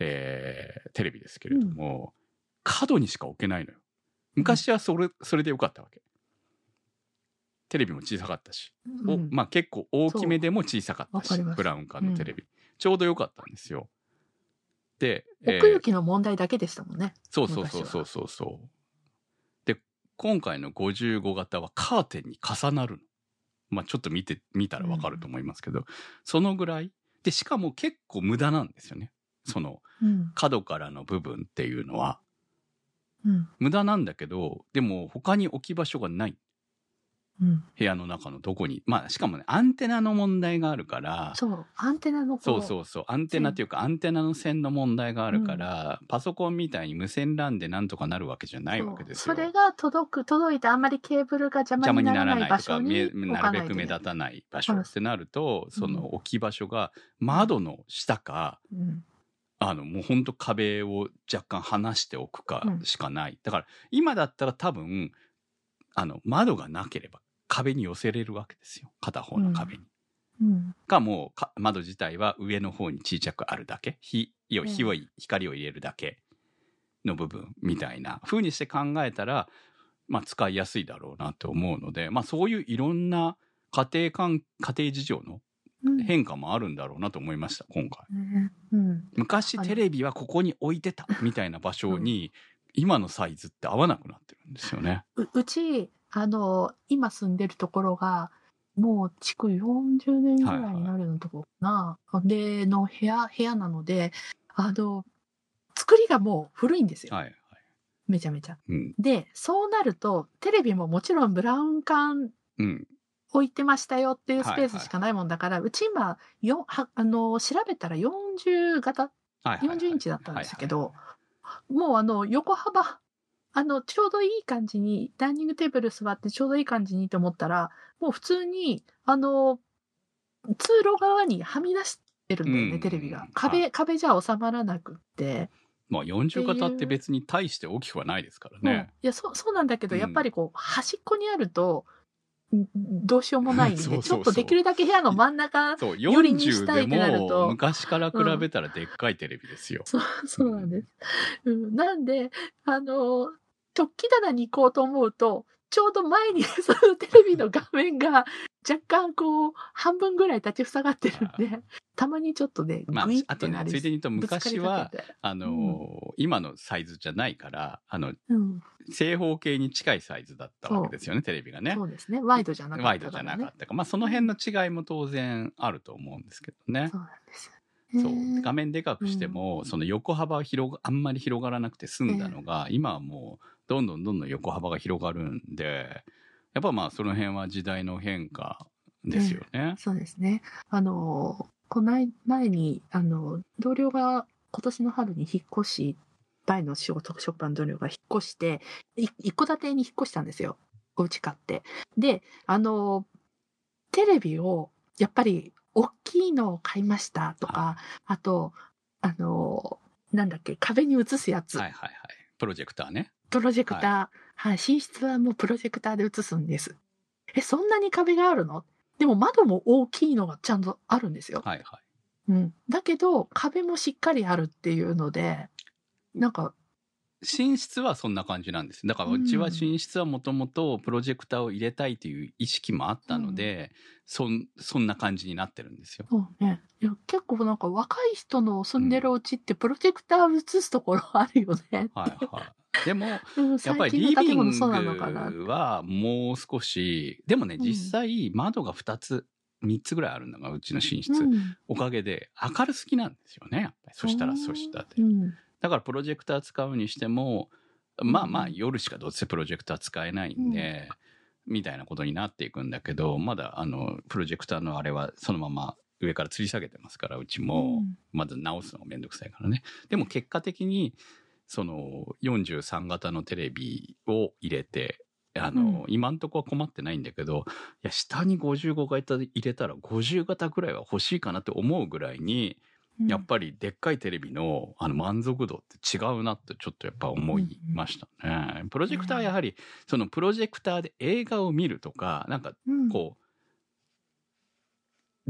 S2: えーテレビですけれども、角にしか置けないのよ。昔はそれ、それでよかったわけ。テレビも小さかったし、お
S1: うん
S2: まあ結構大きめでも小さかったし、ブラウン管のテレビ、ちょうどよかったんですよ。で、えー
S1: 奥行きの問題だけでしたもんね。
S2: そうそうそうそうそうそう。で、今回の55型はカーテンに重なるの。まあちょっと見て、見たらわかると思いますけど、そのぐらい。で、しかも結構無駄なんですよね。その
S1: うん
S2: 角からの部分っていうのは。
S1: うん
S2: 無駄なんだけど、でも他に置き場所がない。
S1: うん。
S2: 部屋の中のどこに。まあしかもね、アンテナの問題があるから、
S1: そう、アンテナのこ
S2: そうそうそう。アンテナっていうか、アンテナの線の問題があるから、パソコンみたいに無線 LAN でなんとかなるわけじゃないわけですよ。
S1: それが届く、届いてあんまりケーブルが邪魔
S2: 邪魔に
S1: になら
S2: ない
S1: 場所に
S2: 見え
S1: 置
S2: な
S1: かないといけない。
S2: るべく目立たない場所
S1: うん
S2: ってなると、
S1: うん
S2: その置き場所が窓の下か、
S1: うん。
S2: あの、もうほんと壁を若干離しておくか
S1: うん。
S2: しかない。だから、今だったら多分、あの、窓がなければ壁に寄せれるわけですよ。片方の壁に。
S1: うん
S2: か、もうか、窓自体は上の方に小さくあるだけ。火、火を、
S1: うん
S2: 火を、光を入れるだけの部分みたいな風にして考えたら、まあ、使いやすいだろうなと思うので、まあ、そういういろんな家庭間、家庭事情の
S1: うん
S2: 変化もあるんだろうなと思いました、今回。
S1: ねうん。
S2: 昔テレビはここに置いてたみたいな場所に、今のサイズって合わなくなってるんですよね。
S1: ううち、あの、今住んでるところが、もう築40年ぐらいになるようなところかな。で、の部屋、部屋なので、あの、作りがもう古いんですよ。
S2: はいはい。
S1: めちゃめちゃ。
S2: うん。
S1: で、そうなると、テレビももちろんブラウン管
S2: うん。
S1: 置いてましたよっていうスペー
S2: はいはい
S1: スしかないもんだから、うち今、よはあの、調べたら40型、
S2: はいはいはい
S1: 40インチだったんですけど、
S2: はい
S1: もうあの、横幅、あの、ちょうどいい感じに、ダイニングテーブル座ってちょうどいい感じにと思ったら、もう普通に、あの、通路側にはみ出してるんだよね、
S2: うん
S1: テレビが
S2: は。
S1: 壁、壁じゃ収まらなくって。
S2: まあ40型って別に大して大きくはないですからね。
S1: いや、そう、そうなんだけど、
S2: うん
S1: やっぱりこう、端っこにあると、んどうしようもないんで、
S2: そうそうそう
S1: ちょっとできるだけ部屋の真ん中、よりにし
S2: 40
S1: たいってなる
S2: で
S1: と
S2: も昔から比べたらでっかいテレビですよ。
S1: そう、そうなんです。うん、なんで、あの、食器棚に行こうと思うと、ちょうど前に そのテレビの画面が若干こう、半分ぐらい立ち塞がってるんで、たまにちょっとね、
S2: まああとね、ついでに言うと昔はあのー今のサイズじゃないから、あの、
S1: うん、
S2: 正方形に近いサイズだったわけですよね、テレビがね。
S1: そうですね。ワイドじゃなかったね。
S2: ワイドじゃなかったか。まあ、その辺の違いも当然あると思うんですけどね
S1: そ。うなんですよ。
S2: そう画面でかくしても、
S1: うん
S2: その横幅は広があんまり広がらなくて済んだのが、今はもうどんどんどんどん横幅が広がるんでやっぱまあその辺は時代の変化ですよね。
S1: そうですね。あの、この前に、あの、同僚が今年の春に引っ越し、前の仕事、職場の同僚が引っ越して、い一戸建てに引っ越したんですよ。お家買って。で、あの、テレビを、やっぱり、大きいのを買いましたとか、あと、あの、なんだっけ、壁に映すやつ。
S2: はいはいはい。プロジェクターね。
S1: プロジェクター、はい、寝室はもうプロジェクターで映すんです。え、そんなに壁があるの？でも窓も大きいのがちゃんとあるんですよ。
S2: はいはい。
S1: うん。だけど、壁もしっかりあるっていうので、なんか、
S2: 寝室はそんな感じなんです。だからうちは寝室はもともとプロジェクターを入れたいという意識もあったので、そんそんな感じになってるんですよ。
S1: そうね。いや結構なんか若い人の住んでるお家ってプロジェクター映すところあるよね。
S2: はいはい。でも、
S1: うん、
S2: やっぱ
S1: 最
S2: りリビン。グはもう少し、でもね、
S1: うん
S2: 実際窓が2つ、3つぐらいあるのがうちの寝室。
S1: うん
S2: おかげで明るすぎなんですよね、やっぱり。そしたらそしたで。
S1: うん。
S2: だからプロジェクター使うにしても、まあ
S1: うん。
S2: まあ夜しかどうせプロジェクター使えないんで、みたいなことになっていくんだけど、まだあの、プロジェクターのあれはそのまま上から吊り下げてますから、うちも、まず直すのがめんどくさいからね。でも結果的に、その43型のテレビを入れて、あの、
S1: うん。
S2: 今んとこは困ってないんだけど、いや、下に55型入れたら50型ぐらいは欲しいかなって思うぐらいに、
S1: うん
S2: やっぱりでっかいテレビのあの満足度って違うなってちょっとやっぱ思いましたね。プロジェクターはやはり、そのプロジェクターで映画を見るとか、なんか
S1: うん
S2: こう、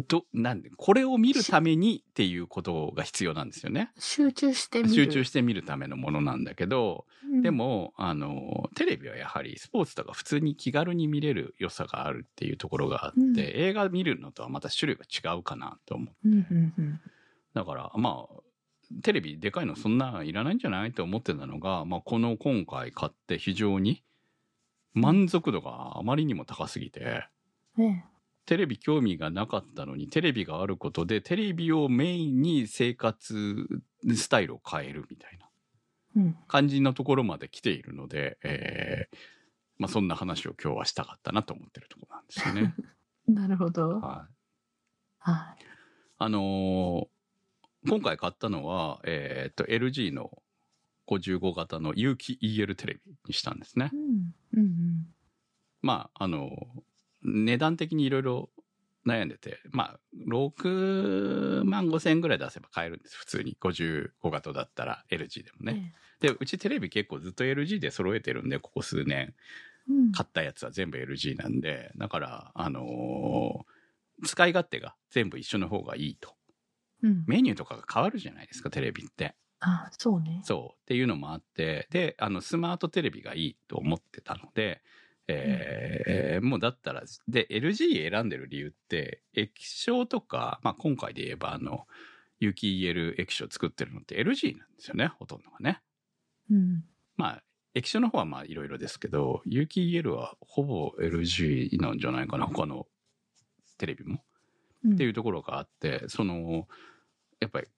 S2: ど、なんで、これを見るためにっていうことが必要なんですよね。
S1: 集中してみる。
S2: 集中して見るためのものなんだけど、
S1: うん
S2: で、も、あの、テレビはやはりスポーツとか普通に気軽に見れる良さがあるっていうところがあって、
S1: うん
S2: 映画見るのとはまた種類が違うかなと思う。
S1: うんうんうん
S2: だから、まあ、テレビでかいのそんないらないんじゃないと思ってたのが、まあ、この今回買って非常に満足度があまりにも高すぎて、
S1: ね
S2: テレビ興味がなかったのに、テレビがあることで、テレビをメインに生活スタイルを変えるみたいな
S1: うん。
S2: 感じのところまで来ているので、えーまあ、そんな話を今日はしたかったなと思ってるところなんですよね。
S1: なるほど。
S2: はい。
S1: はい。
S2: あのー今回買ったのは、えーっと、LG の55型の有機 EL テレビにしたんですね
S1: う。ん。うん
S2: まあ、あのー値段的にいろいろ悩んでて、まあ、6万5千円ぐらい出せば買えるんです。普通に。55型だったら LG でも
S1: うん。
S2: ね。で、うちテレビ結構ずっと LG で揃えてるんで、ここ数年。
S1: うん。
S2: 買ったやつは全部 LG なんで、だから、あのー使い勝手が全部一緒の方がいいと。
S1: うん。
S2: メニューとかが変わるじゃないですか、テレビって。
S1: あ、そうね。
S2: そうっていうのもあってであのスマートテレビがいいと思ってたので、えーもうだったらで LG 選んでる理由って液晶とか、まあ、今回で言えばあの有機 EL 液晶作ってるのって LG なんですよねほとんどがね。
S1: うん。
S2: まあ液晶の方はまあいろいろですけど有機 EL はほぼ LG なんじゃないかな他のテレビも。
S1: うん、
S2: っていうところがあってそのやっぱり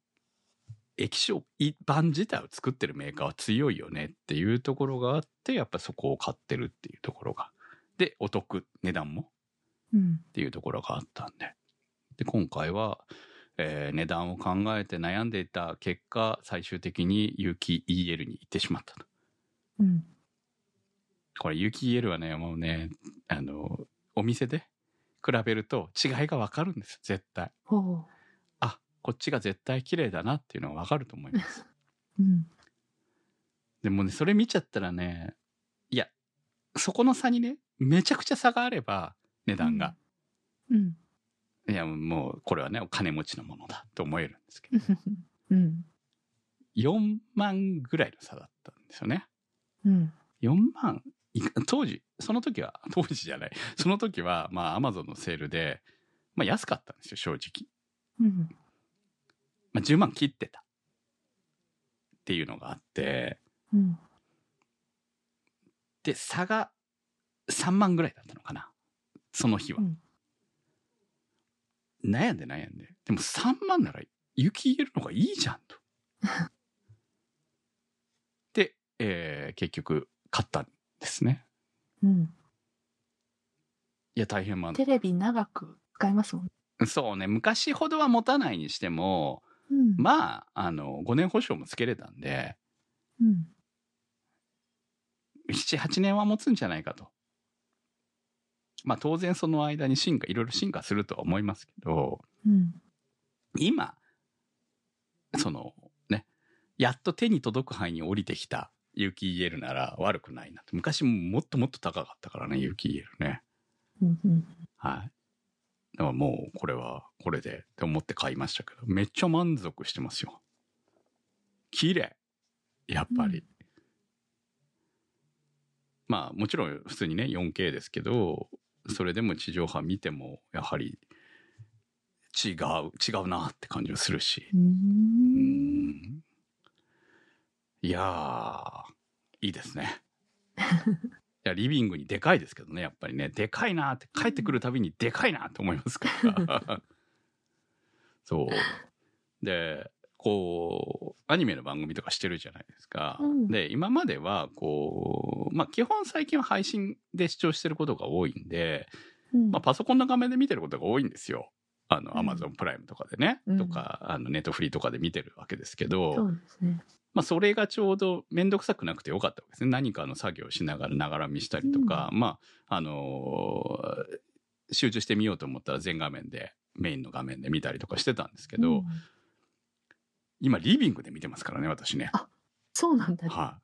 S2: 液晶板自体を作ってるメーカーは強いよねっていうところがあってやっぱそこを買ってるっていうところが。でお得値段も。
S1: うん。
S2: っていうところがあったんで。で今回は、えー値段を考えて悩んでいた結果最終的に有機 EL に行ってしまったと。
S1: うん。
S2: これ有機 EL はねもうねあのお店で比べると違いがわかるんですよ絶対。あこっちが絶対綺麗だなっていうのがわかると思います
S1: うん。
S2: でもねそれ見ちゃったらねいやそこの差にねめちゃくちゃ差があれば値段が、
S1: うん。
S2: いやもうこれはねお金持ちのものだと思えるんですけど
S1: うん。
S2: 4万ぐらいの差だったんですよね
S1: うん。
S2: 4万い 当時その時は 当時じゃない。その時はまあアマゾンのセールで、まあ、安かったんですよ正直、
S1: うん。
S2: まあ、10万切ってた。っていうのがあって。
S1: うん。
S2: で差が3万ぐらいだったのかな。その日は、
S1: うん。
S2: 悩んで悩んで。でも3万なら雪入れるのがいいじゃんと。で、えー結局買った。んですね
S1: うん。
S2: いや大変満
S1: テレビ長く使いますもん。
S2: そうね昔ほどは持たないにしても
S1: うん。
S2: まああの5年保証もつけれたんで
S1: うん。
S2: 78年は持つんじゃないかとまあ当然その間に進化いろいろ進化するとは思いますけど
S1: うん。
S2: 今そのねやっと手に届く範囲に降りてきた有機 EL なら悪くないなと。昔ももっともっと高かったからね有機 EL ね。はい。だからもうこれはこれでって思って買いましたけどめっちゃ満足してますよ。綺麗。やっぱり、
S1: うん。
S2: まあもちろん普通にね 4K ですけどそれでも地上波見てもやはり違う違うなって感じがするし。
S1: う。
S2: うんんいやーいいですね。いやリビングにでかいですけどねやっぱりね。でかいなって帰ってくるたびにでかいなって思いますから。そう。でこうアニメの番組とかしてるじゃないですか、
S1: うん。
S2: で今まではこうまあ基本最近は配信で視聴してることが多いんで、
S1: うん。
S2: まあ、パソコンの画面で見てることが多いんですよ。あのゾンプライムとかでね、
S1: うん。
S2: とかあのネットフリーとかで見てるわけですけど、
S1: そうですね。
S2: まあ、それがちょうど面倒くさくなくてよかったわけですね何かの作業をしながらながら見したりとか、まああのー集中してみようと思ったら全画面でメインの画面で見たりとかしてたんですけど、
S1: うん
S2: 今リビングで見てますからね私ね。
S1: そうなんだ。
S2: はい、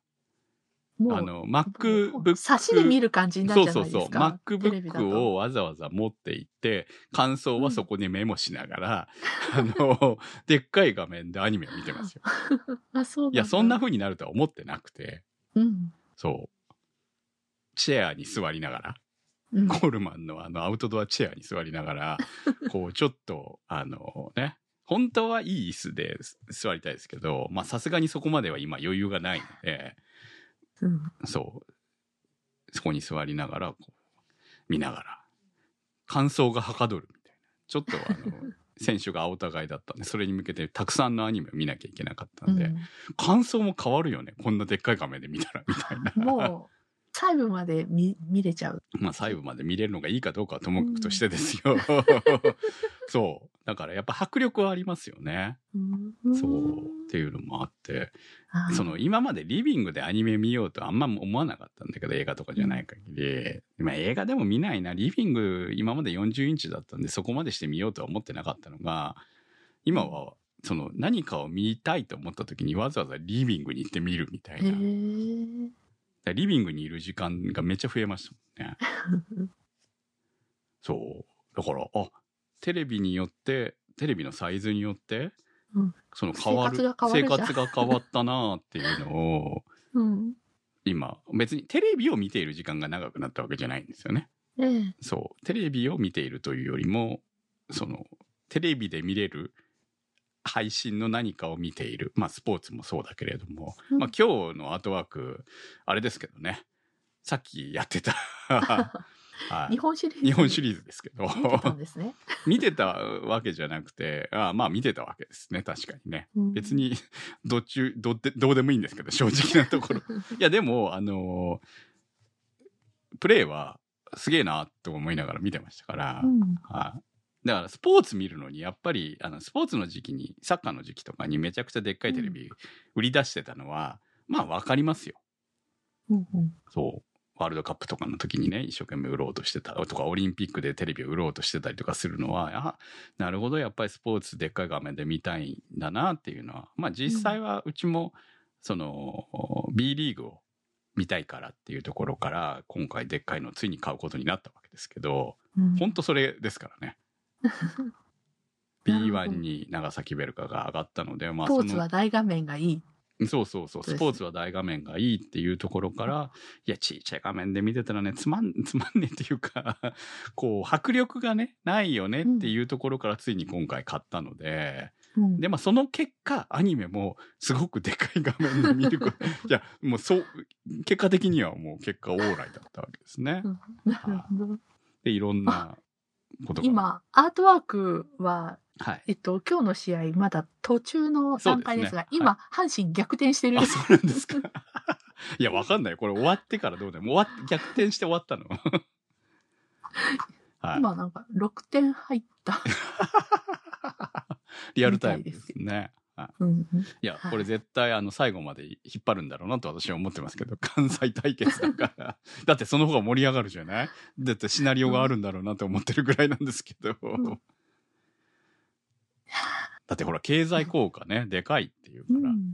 S1: もう
S2: あの MacBook
S1: 差しで見る感じになるじゃ
S2: そうそうそう
S1: ないですか。テレビだと
S2: MacBook をわざわざ持って行って感想はそこにメモしながら、あのでっかい画面でアニメを見てますよ。
S1: あ、そう
S2: いやそんな風になるとは思ってなくて
S1: うん。
S2: そうチェアに座りながら
S1: うん。
S2: コールマンのあのアウトドアチェアに座りながら こうちょっとあのね本当はいい椅子です座りたいですけどまあさすがにそこまでは今余裕がないので
S1: うん。
S2: そうそこに座りながらこう見ながら感想がはかどるみたいなちょっとあの先週が青互いだったんで それに向けてたくさんのアニメを見なきゃいけなかったんで、
S1: うん
S2: 感想も変わるよねこんなでっかい画面で見たらみたいな。
S1: もう、細部まで見見れちゃう。
S2: まあ細部まで見れるのがいいかどうかはともかくとしてですよ。そう。だからやっぱ迫力はありますよね。
S1: うん
S2: そう。っていうのもあって、その今までリビングでアニメ見ようとあんま思わなかったんだけど、映画とかじゃない限り。まあ映画でも見ないな。リビング今まで40インチだったんでそこまでして見ようとは思ってなかったのが、今はその何かを見たいと思った時にわざわざリビングに行って見るみたい
S1: へ
S2: な。リビングにいる時間がめっちゃ増えましたもんね。そう。だから、あ、テレビによって、テレビのサイズによって、
S1: うん
S2: その変わる
S1: 生活が変わるじゃん
S2: 生活が変わったなっていうのを
S1: うん。
S2: 今別にテレビを見ている時間が長くなったわけじゃないんですよね。
S1: ええ。
S2: そうテレビを見ているというよりもそのテレビで見れる配信の何かを見ている。まあスポーツもそうだけれども、
S1: うん。
S2: まあ今日のアートワークあれですけどね。さっきやってた。はい。
S1: 日本シリーズ。
S2: 日本シリーズですけど。
S1: 見てたんですね。
S2: 見てたわけじゃなくて。あまあ見てたわけですね。確かにね。
S1: うん。
S2: 別。にどっちどってどうでもいいんですけど正直なところ。いやでもあのプレーはすげえなと思いながら見てましたから、
S1: うん。
S2: はいだからスポーツ見るのにやっぱりあのスポーツの時期にサッカーの時期とかにめちゃくちゃでっかいテレビ売り出してたのは、まあわかりますよ。
S1: うんうん。
S2: そう。ワールドカップとかの時にね一生懸命売ろうとしてたとかオリンピックでテレビを売ろうとしてたりとかするのはあなるほどやっぱりスポーツでっかい画面で見たいんだなっていうのはまあ実際はうちもその B リーグを見たいからっていうところから今回でっかいのをついに買うことになったわけですけど
S1: うん。
S2: 本当それですからね。
S1: なるほ
S2: B1
S1: ど
S2: に長崎ベルカが上がったので、まあ、
S1: スポーツは大画面がいい。
S2: そうそうそう、スポーツは大画面がいいっていうところから、いや、ちっちゃい画面で見てたらね、つまん、つまんねえっていうか、こう、迫力がね、ないよねっていうところからついに今回買ったので、
S1: うん
S2: で、まあ、その結果、アニメもすごくでかい画面で見ること、いや、もうそう、結果的にはもう結果オーライだったわけですね
S1: う。んなるほど。
S2: で、いろんなことが。
S1: 今、アートワークは、
S2: はい。
S1: えっと、今日の試合、まだ途中の段階ですが、
S2: そうですね
S1: 今、阪神逆転してる。
S2: あ、そうなんですか。いや、わかんない。これ終わってからどうだよ。もう終わっ逆転して終わったの。はい。
S1: 今、なんか、6点入った。
S2: リアルタイムですね。はい
S1: うんうん
S2: いや、
S1: はい
S2: これ絶対あの最後まで引っ張るんだろうなと私は思ってますけど、関西対決だから。だってその方が盛り上がるじゃない？だってシナリオがあるんだろうなと思ってるぐらいなんですけど。
S1: ん
S2: だってほら、経済効果ね、でかいっていうから、
S1: うん。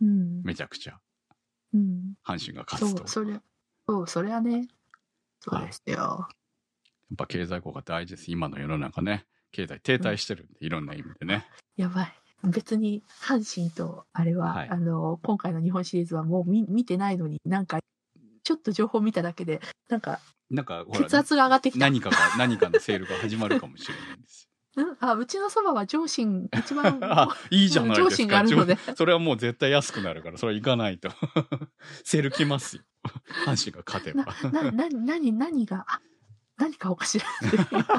S1: うん。
S2: めちゃくちゃ、
S1: うん。
S2: 阪神が
S1: そ
S2: 勝つと。
S1: う、それ、そう、それはね、そうですよ。
S2: やっぱ経済効果大事です。今の世の中ね。経済停滞してるんで、いろんな意味でね。
S1: やばい。別に、阪神と、あれは、
S2: はい
S1: あの、今回の日本シリーズはもう見見てないのに、なんか、ちょっと情報見ただけで、なんか、
S2: なんか、
S1: 血圧が上がってきた。
S2: 何かが、何かのセールが始まるかもしれないんです
S1: うん？あ、うちのそばは上心、一番
S2: いいじゃないですか。
S1: 上心があるので
S2: 上それはもう絶対安くなるから、それは行かないと。セール来ますよ。阪神が勝てば。
S1: な、な、な、何、何が、あ何かおかしら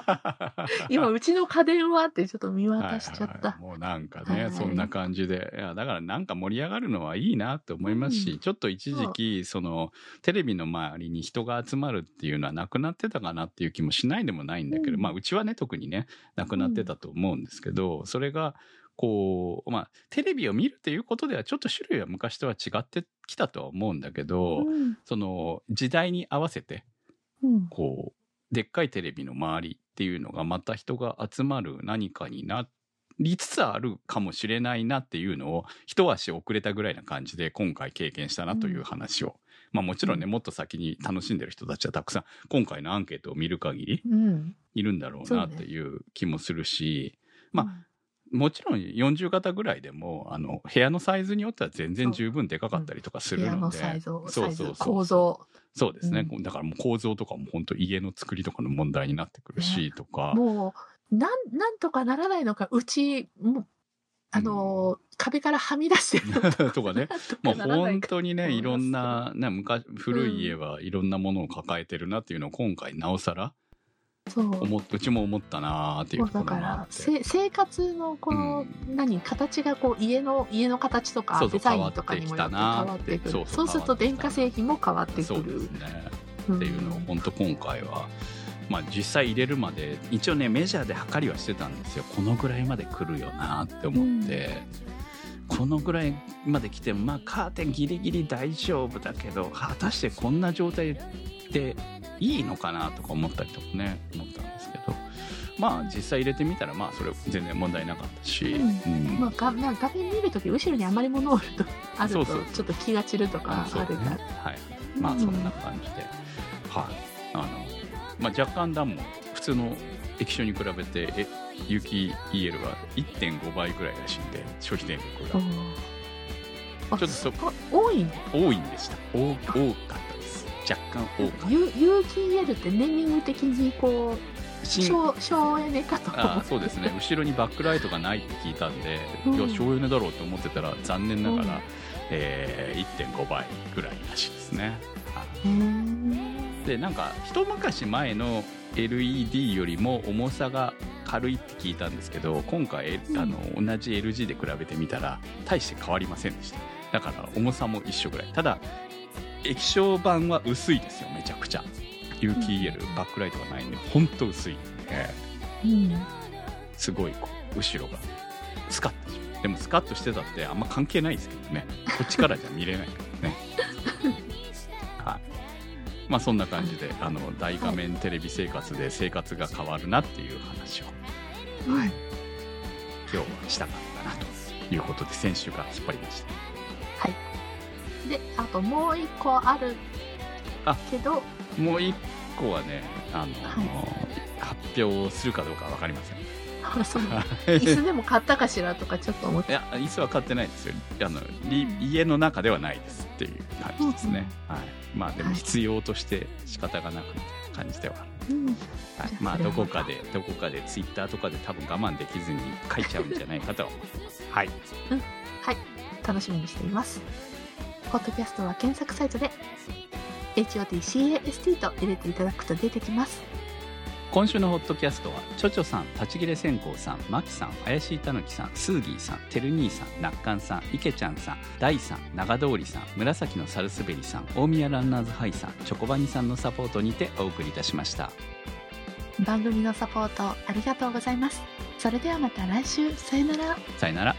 S1: 今、うちの家電はってちょっと見渡しちゃった。
S2: はいはいはい。もうなんかね、
S1: はい。
S2: そんな感じで。いやだからなんか盛り上がるのはいいなって思いますし、
S1: うん。
S2: ちょっと一時期そのテレビの周りに人が集まるっていうのはなくなってたかなっていう気もしないでもないんだけど、
S1: うん。
S2: まあうちはね特にねなくなってたと思うんですけど、それがこうまあテレビを見るっていうことではちょっと種類は昔とは違ってきたとは思うんだけど、
S1: うん。
S2: その時代に合わせて
S1: うん。
S2: こうでっかいテレビの周りっていうのがまた人が集まる何かになりつつあるかもしれないなっていうのを一足遅れたぐらいな感じで今回経験したなという話を、まあもちろんねもっと先に楽しんでる人たちはたくさん今回のアンケートを見る限り
S1: うん。
S2: いるんだろうなっていう気もするし、ま
S1: あ、
S2: もちろん40型ぐらいでもあの部屋のサイズによっては全然十分でかかったりとかす
S1: 部屋の
S2: るので、
S1: サイズ、
S2: そう
S1: サイズ
S2: そうそう
S1: 構造。
S2: そうですね、
S1: う
S2: だからもう構造とかも本当家の作りとかの問題になってくるし、とか。
S1: もう、なん、なんとかならないのか、うち、もう、あのー、壁からはみ出してるの
S2: とかね
S1: も
S2: もう本当にね
S1: うん
S2: いろんな、ね、昔古い家はいろんなものを抱えてるなっていうのを今回なおさら
S1: そう。
S2: 思っうちも思ったなーっていうころ
S1: だから生活のこの、何形がこう家の家の形とかデザインとかにも変わってくる。
S2: そう
S1: すると電化製品も変わってく
S2: そうで
S1: る
S2: すね。
S1: っ
S2: っていうのを本当今回は、まあ、実際入れるまで一応ねメジャーで測りはしてたんですよ。このぐらいまで来るよなって思って、このぐらいまで来てもまあカーテンギリギリ大丈夫だけど果たしてこんな状態でいいのかなとか思ったりとかね思ったんですけど。まあ実際入れてみたらまあそれ全然問題なかったし、
S1: うん。
S2: うん。
S1: まあ、画面見るとき後ろにあまり物を置るとあるとちょっと気が散るとかあるから。
S2: はい。まあそんな感じで、はい。あの、まあ、若干段も普通の液晶に比べてえ有機 EL は1.5倍ぐらいらしいんで消費電力が。
S1: あ
S2: ちょっとそ
S1: あ多い
S2: 多いんでした。多多かっ若干多かった。
S1: 有有機 EL ってネーミング的にこう
S2: 新
S1: 省省エネかと。思
S2: あそうですね。後ろにバックライトがないって聞いたんで、
S1: うん。
S2: いや省エネだろうと思ってたら残念ながら、
S1: うん。
S2: えー1.5倍ぐらいらしいですね。でなんか一昔前の LED よりも重さが軽いって聞いたんですけど今回、
S1: うん。
S2: あの同じ LG で比べてみたら大して変わりませんでした。だから重さも一緒ぐらい。ただ液晶板は薄いですよめちゃくちゃ。有機 EL、バックライトがないんでほんと薄い、
S1: ん。
S2: すごいこう後ろがスカッと。しでもスカッとしてたってあんま関係ないですけどね。こっちからじゃ見れないからね。はい。まあそんな感じであの大画面テレビ生活で生活が変わるなっていう話を
S1: うん。
S2: 今日はしたかったなということで先週から引っ張りました
S1: であともう一個ある
S2: あ
S1: けど
S2: もう一個はねあの、
S1: は
S2: 発表するかどうかわかりません。
S1: あそう。椅子でも買ったかしらとかちょっと思って。
S2: いや椅子は買ってないですよ。あのり家の中ではないですっていう感じですね、はい、まあでも
S1: はい。
S2: 必要として仕方がなく感じでは
S1: うん。
S2: はい。まあどこかでどこかでツイッターとかで多分我慢できずに書いちゃうんじゃないかとは思います。はい。
S1: はい。楽しみにしていますポッドキャストは検索サイトで HOTCAST と入れていただくと出てきます。
S2: 今週のホットキャストはチョチョさん立ち切れ線香さんマキさん怪しいたぬきさんスーギーさんてる兄さんなっかんさんいけちゃんさん大さん長通りさん紫のサルスベリさん大宮ランナーズハイさんチョコバニさんのサポートにてお送りいたしました。
S1: 番組のサポートありがとうございます。それではまた来週。さよなら。
S2: さよなら